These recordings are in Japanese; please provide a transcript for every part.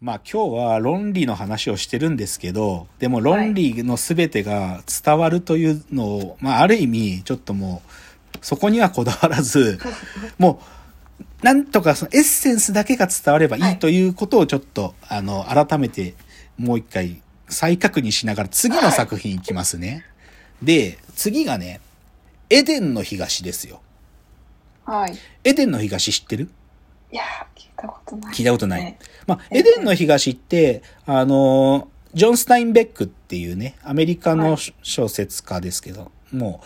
まあ今日は論理の話をしてるんですけど、でも論理の全てが伝わるというのを、まあある意味ちょっともう、そこにはこだわらず、もう、なんとかそのエッセンスだけが伝わればいいということをちょっと、あの、改めてもう一回再確認しながら次の作品いきますね。で、次がね、エデンの東ですよ。はい。エデンの東知ってる？いやー、聞いたことない、聞いたことない。ねまあ、エデンの東って、あの、ジョン・スタインベックっていうね、アメリカのはい。小説家ですけど、も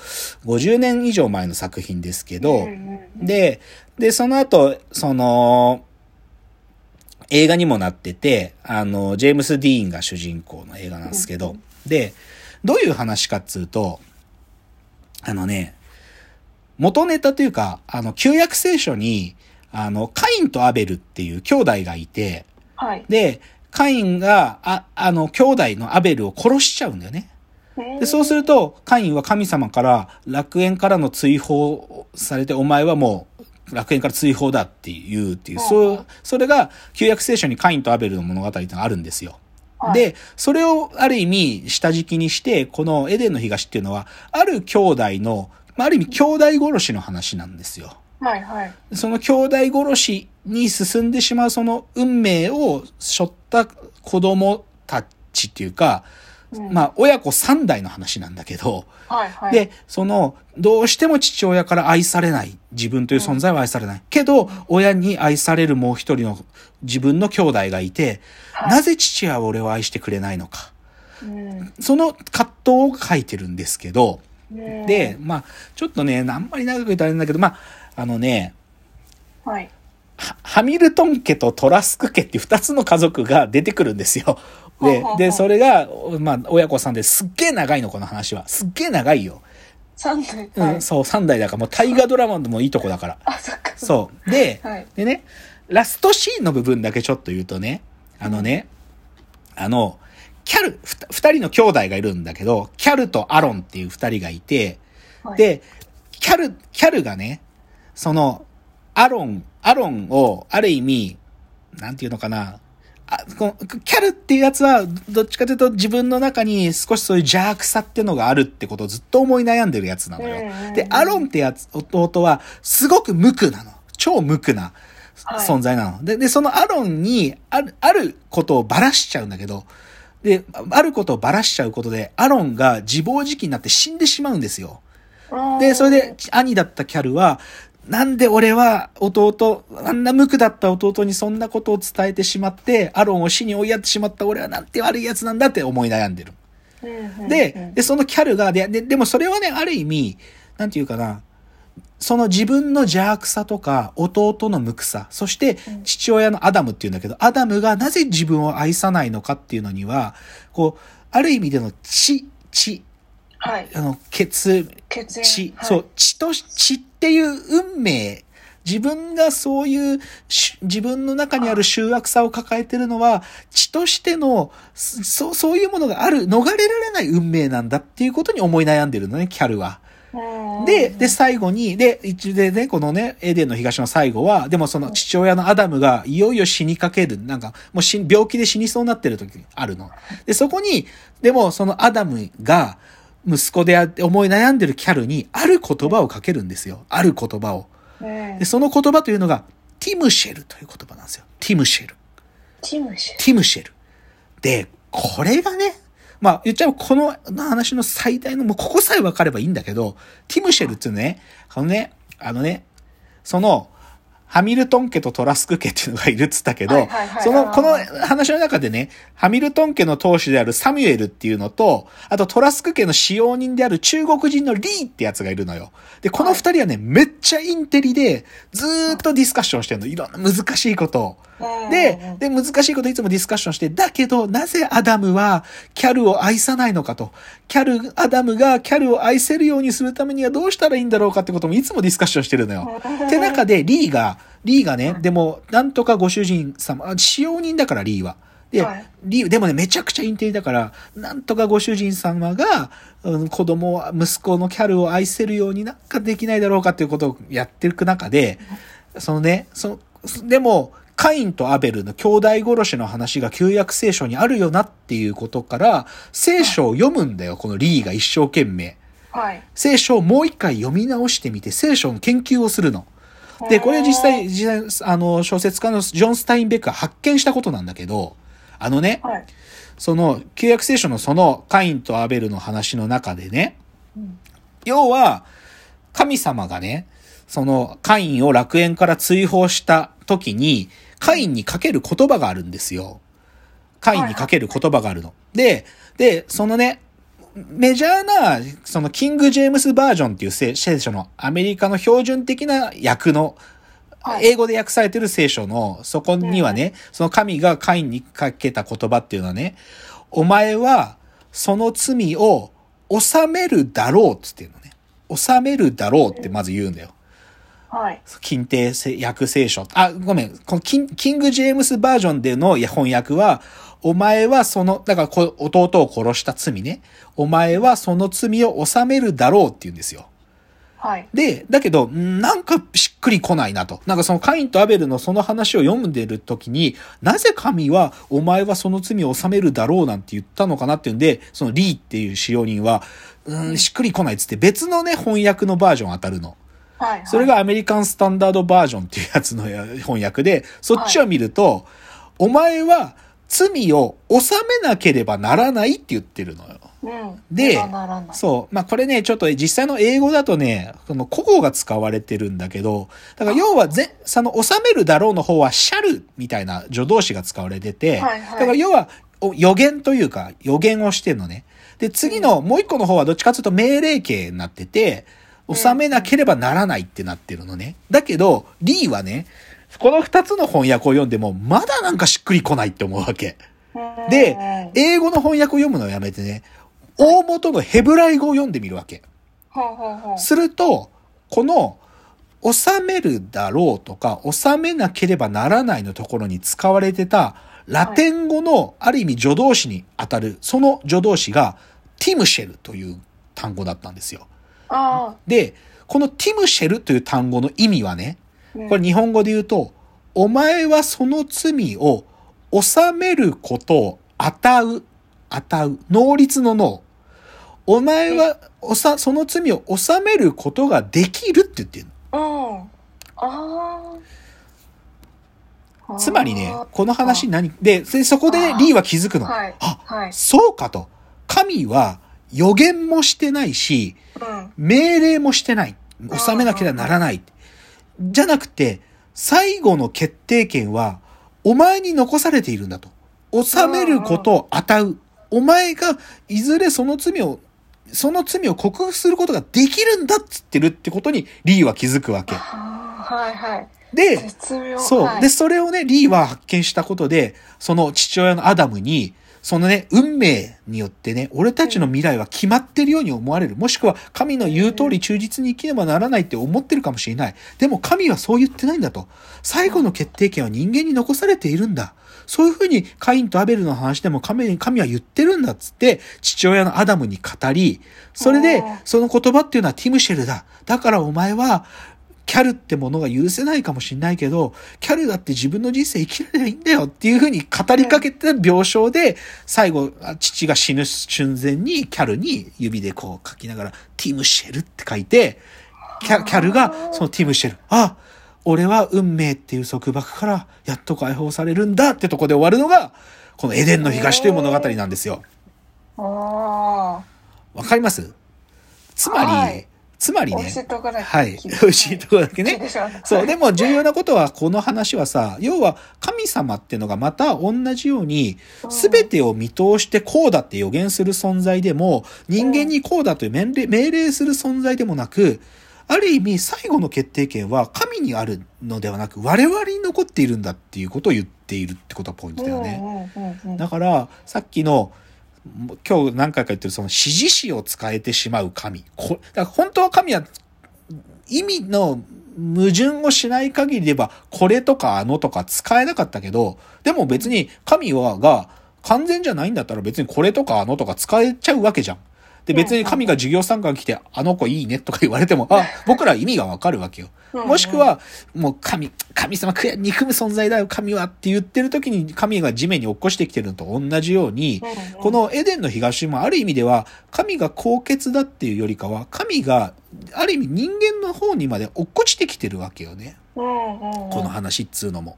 う50年以上前の作品ですけど、で、で、その後、その、映画にもなってて、あの、ジェームス・ディーンが主人公の映画なんですけど、で、どういう話かっつうと、あのね、元ネタというか、あの、旧約聖書に、あの、カインとアベルっていう兄弟がいて、はい。で、カインが、あ、あの、兄弟のアベルを殺しちゃうんだよね。で、そうすると、カインは神様から楽園からの追放されて、お前はもう楽園から追放だって言うっていう、うんそう、それが旧約聖書にカインとアベルの物語ってのがあるんですよ。はいで、それをある意味下敷きにして、このエデンの東っていうのは、ある兄弟の、まあ、ある意味兄弟殺しの話なんですよ。はいはい。その兄弟殺しに進んでしまうその運命を背負った子供たちっていうか、うんまあ親子三代の話なんだけど、はいはい。で、その、どうしても父親から愛されない。自分という存在は愛されない。けど、親に愛されるもう一人の自分の兄弟がいて、はいなぜ父は俺を愛してくれないのか。うんその葛藤を書いてるんですけど、うんで、まあ、ちょっとね、あんまり長く言うとあれなんだけど、まあ、あのね、はい。ハハミルトン家とトラスク家っていう二つの家族が出てくるんですよ。でで、それが、まあ、親子さんですっげえ長いの、この話は。すっげえ長いよ。三代。うん、はい。そう、三代だから、もう大河ドラマでもいいとこだから。あ、そっか。そう。で、はいでね、ラストシーンの部分だけちょっと言うとね、あのね、あの、キャル、二人の兄弟がいるんだけど、キャルとアロンっていう二人がいて、はい、で、キャル、キャルがね、その、アロン、アロンを、ある意味、なんていうのかな、あこのキャルっていうやつは、どっちかというと自分の中に少しそういう邪悪さっていうのがあるってことをずっと思い悩んでるやつなのよ。んで、アロンってやつ、弟は、すごく無垢なの。超無垢なはい存在なの。で、で、そのアロンに、ある、あることをばらしちゃうんだけど、で、あることをばらしちゃうことで、アロンが自暴自棄になって死んでしまうんですよ。で、それで、兄だったキャルは、なんで俺は弟、あんな無垢だった弟にそんなことを伝えてしまって、アロンを死に追いやってしまった俺はなんて悪い奴なんだって思い悩んでる。で、で、そのキャルが、で、ででもそれはね、ある意味、なんていうかな、その自分の邪悪さとか、弟の無垢さ、そして父親のアダムっていうんだけど、アダムがなぜ自分を愛さないのかっていうのには、こう、ある意味での血、血、はい。あの、血、血はいそう、血と、血っていう運命、自分がそういうし、自分の中にある醜悪さを抱えてるのは、血としての、そそういうものがある、逃れられない運命なんだっていうことに思い悩んでるのね、キャルは。うん。で、で、最後に、で、一応でね、このね、エデンの東の最後は、でもその父親のアダムがいよいよ死にかける、なんか、もう死ん病気で死にそうになってる時あるの。で、そこに、でもそのアダムが、息子であって思い悩んでるキャルに、ある言葉をかけるんですよ。ある言葉を。うんで、その言葉というのが、 timshel という言葉なんですよ。 timshel。timshe timshel。で、これがね、まあ言っちゃうこの話の最大の、もうここさえ分かればいいんだけど、ティムシェルっていうのね、あのね、あのね、その、ハミルトン家とトラスク家っていうのがいるっつったけどその、この話の中でね、ハミルトン家の当主であるサミュエルっていうのと、あとトラスク家の使用人である中国人のリーってやつがいるのよ。で、この二人はね、めっちゃインテリで、ずーっとディスカッションしてるの。いろんな難しいことを。うんで、で、難しいこといつもディスカッションして、だけど、なぜアダムはキャルを愛さないのかと。キャル、アダムがキャルを愛せるようにするためにはどうしたらいいんだろうかってこともいつもディスカッションしてるのよ。って中で、リーが、リーがね、でも、なんとかご主人様、あ使用人だから、リーは。ではい、リー、でもね、めちゃくちゃインテリだから、なんとかご主人様が、うん、子供を、息子のキャルを愛せるようになんかできないだろうかっていうことをやっていく中で、そのね、その、でも、カインとアベルの兄弟殺しの話が旧約聖書にあるよなっていうことから、聖書を読むんだよ、このリーが一生懸命。はい。聖書をもう一回読み直してみて、聖書の研究をするの。で、これは実際、実際、あの、小説家のジョン・スタインベックが発見したことなんだけど、あのね、はい。その、旧約聖書のそのカインとアベルの話の中でね、うん要は、神様がね、その、カインを楽園から追放した時に、カインにかける言葉があるんですよ。カインにかける言葉があるの。で、で、そのね、メジャーな、その、キング・ジェームス・バージョンっていう聖聖書のアメリカの標準的な訳の、はい英語で訳されてる聖書の、そこにはね、その神がカインにかけた言葉っていうのはね、お前はその罪を収めるだろうっつっていうのね。収めるだろうってまず言うんだよ。はい。近定訳聖書。あ、ごめん。このキンキング・ジェームスバージョンでの翻訳は、お前はその、だからこ弟を殺した罪ね。お前はその罪を収めるだろうって言うんですよ。はい。で、だけど、んなんかしっくりこないなと。なんかそのカインとアベルのその話を読んでる時に、なぜ神はお前はその罪を収めるだろうなんて言ったのかなっていうんで、そのリーっていう使用人は、うん、しっくりこないっつって別のね、翻訳のバージョン当たるの。はい。それがアメリカンスタンダードバージョンっていうやつのや翻訳で、そっちを見ると、お前は罪を収めなければならないって言ってるのよ。うん。で。そう。まあ、これね、ちょっと実際の英語だとね、その古語が使われてるんだけど、だから要はぜ、その収めるだろうの方はシャルみたいな助動詞が使われてて、はいはいだから要はお予言というか予言をしてんのね。で、次のもう一個の方はどっちかというと命令形になってて、収めなければならないってなってるのね。だけど、リーはね、この二つの翻訳を読んでも、まだなんかしっくりこないって思うわけ。で、英語の翻訳を読むのをやめてね、大元のヘブライ語を読んでみるわけ。すると、この、収めるだろうとか、収めなければならないのところに使われてた、ラテン語のある意味助動詞に当たる、その助動詞が、ティムシェルという単語だったんですよ。あで、このティムシェルという単語の意味はね、あ。これ日本語で言うと、お前はその罪を収めることを与う、与う、能率の能。お前は、おさ、その罪を収めることができるって言ってる。の。つまりねこの話何？で、でそこでリーは気づくの。はい。あ、はい。そうかと。神は予言もしてないし、うん。命令もしてない。収めなければならない。じゃなくて、最後の決定権は、お前に残されているんだと。収めることを与う。お前が、いずれその罪を、その罪を克服することができるんだっつってるってことに、リーは気づくわけ。はいはい。で。そう。はいで、それをね、リーは発見したことで、その父親のアダムに、そのね、運命によってね、俺たちの未来は決まってるように思われる。もしくは、神の言う通り忠実に生きねばならないって思ってるかもしれない。でも神はそう言ってないんだと。最後の決定権は人間に残されているんだ。そういうふうにカインとアベルの話でも神に神は言ってるんだっつって、父親のアダムに語り、それでその言葉っていうのはティムシェルだ。だからお前は、キャルってものが許せないかもしれないけど、キャルだって自分の人生生きらればいいんだよっていうふうに語りかけて病床で、最後、あ父が死ぬ瞬前にキャルに指でこう書きながら、ティムシェルって書いて、キャキャルがそのティムシェル、あ、俺は運命っていう束縛からやっと解放されるんだってとこで終わるのが、このエデンの東という物語なんですよ。あわかります？つまり。つまりねはい。美味しいところだけね。そう。でも重要なことは、この話はさ、要は神様っていうのがまた同じように、すべてを見通してこうだって予言する存在でも、人間にこうだという命令命令する存在でもなく、ある意味最後の決定権は神にあるのではなく、我々に残っているんだっていうことを言っているってことがポイントだよね。だから、さっきの、今日何回か言ってるその指示詞を使えてしまう神。こだから本当は神は意味の矛盾をしない限りでは、これとかあのとか使えなかったけど、でも別に神はが完全じゃないんだったら別にこれとかあのとか使えちゃうわけじゃん。で、別に神が授業参観来て、あの子いいねとか言われても、あ、僕ら意味がわかるわけよ。もしくは、もう神、神様悔や憎む存在だよ、神はって言ってる時に神が地面に落っこしてきてるのと同じように、このエデンの東もある意味では、神が高潔だっていうよりかは、神が、ある意味人間の方にまで落っこちてきてるわけよね。この話っつうのも。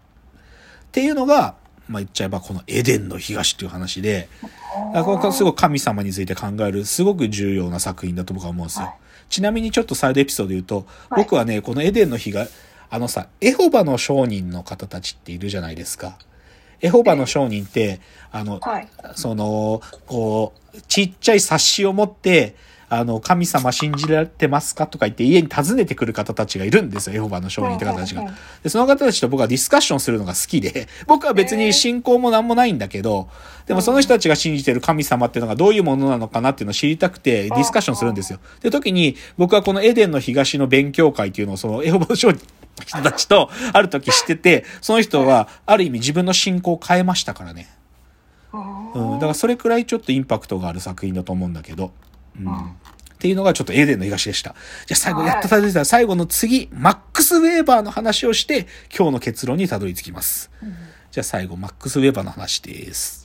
っていうのが、まあ、言っちゃえばこのエデンの東っていう話で、あこれすごい神様について考えるすごく重要な作品だと僕は思うんですよ。はいちなみにちょっとサイドエピソードで言うと、はい僕はね、このエデンの東、あのさ、エホバの商人の方たちっているじゃないですか。エホバの商人って、あの、はい。その、こう、ちっちゃい冊子を持って、あの、神様信じられてますかとか言って家に訪ねてくる方たちがいるんですよ。エホバの商人って方たちが。で、その方たちと僕はディスカッションするのが好きで、僕は別に信仰もなんもないんだけど、でもその人たちが信じてる神様っていうのがどういうものなのかなっていうのを知りたくて、ディスカッションするんですよ。で、時に僕はこのエデンの東の勉強会っていうのをそのエホバの商人人たちと ある時知ってて、その人はある意味自分の信仰を変えましたからね。うん、だからそれくらいちょっとインパクトがある作品だと思うんだけど。うん。っていうのがちょっとエデンの東でした。じゃあ最後、はいやっとたどり着いた最後の次、マックス・ウェーバーの話をして、今日の結論にたどり着きます。じゃあ最後、マックス・ウェーバーの話です。